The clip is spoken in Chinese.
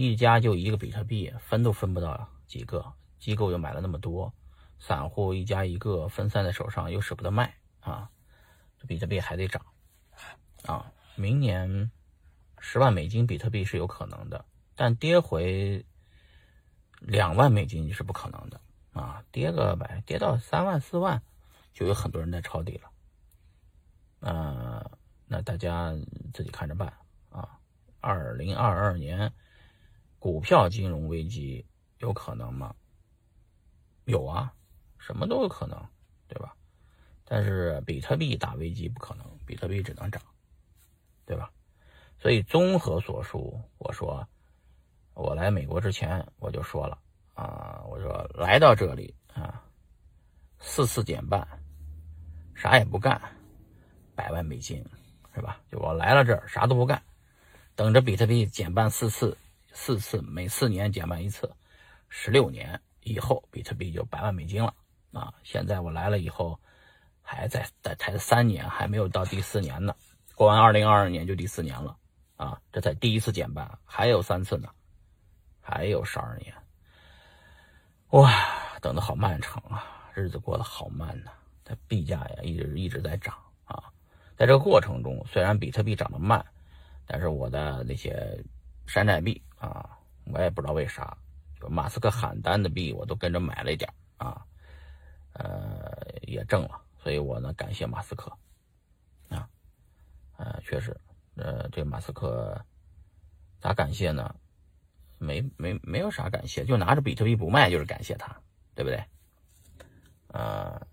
一家就一个比特币，分都分不到几个，机构又买了那么多，散户一家一个分散在手上又舍不得卖啊，这比特币还得涨啊！明年十万美金比特币是有可能的，但跌回两万美金是不可能的啊！跌个百，跌到三万四万，就有很多人在抄底了。呃，那大家自己看着办啊！二零二二年股票金融危机有可能吗？有啊，什么都有可能，对吧？但是比特币大危机不可能，比特币只能涨，对吧？所以综合所述，我说我来美国之前我就说了啊，我说来到这里啊，四次减半，啥也不干。百万美金，是吧？就我来了这儿，啥都不干，等着比特币减半四次，四次每四年减半一次，十六年以后，比特币就百万美金了啊！现在我来了以后，还在在才三年，还没有到第四年呢。过完二零二二年就第四年了啊！这才第一次减半，还有三次呢，还有十二年。哇，等的好漫长啊，日子过得好慢呐！它币价呀，一直一直在涨啊。在这个过程中，虽然比特币涨得慢，但是我的那些山寨币啊，我也不知道为啥，就马斯克喊单的币，我都跟着买了一点啊，呃，也挣了。所以我呢，感谢马斯克啊，呃，确实，呃，这马斯克咋感谢呢？没没没有啥感谢，就拿着比特币不卖就是感谢他，对不对？呃。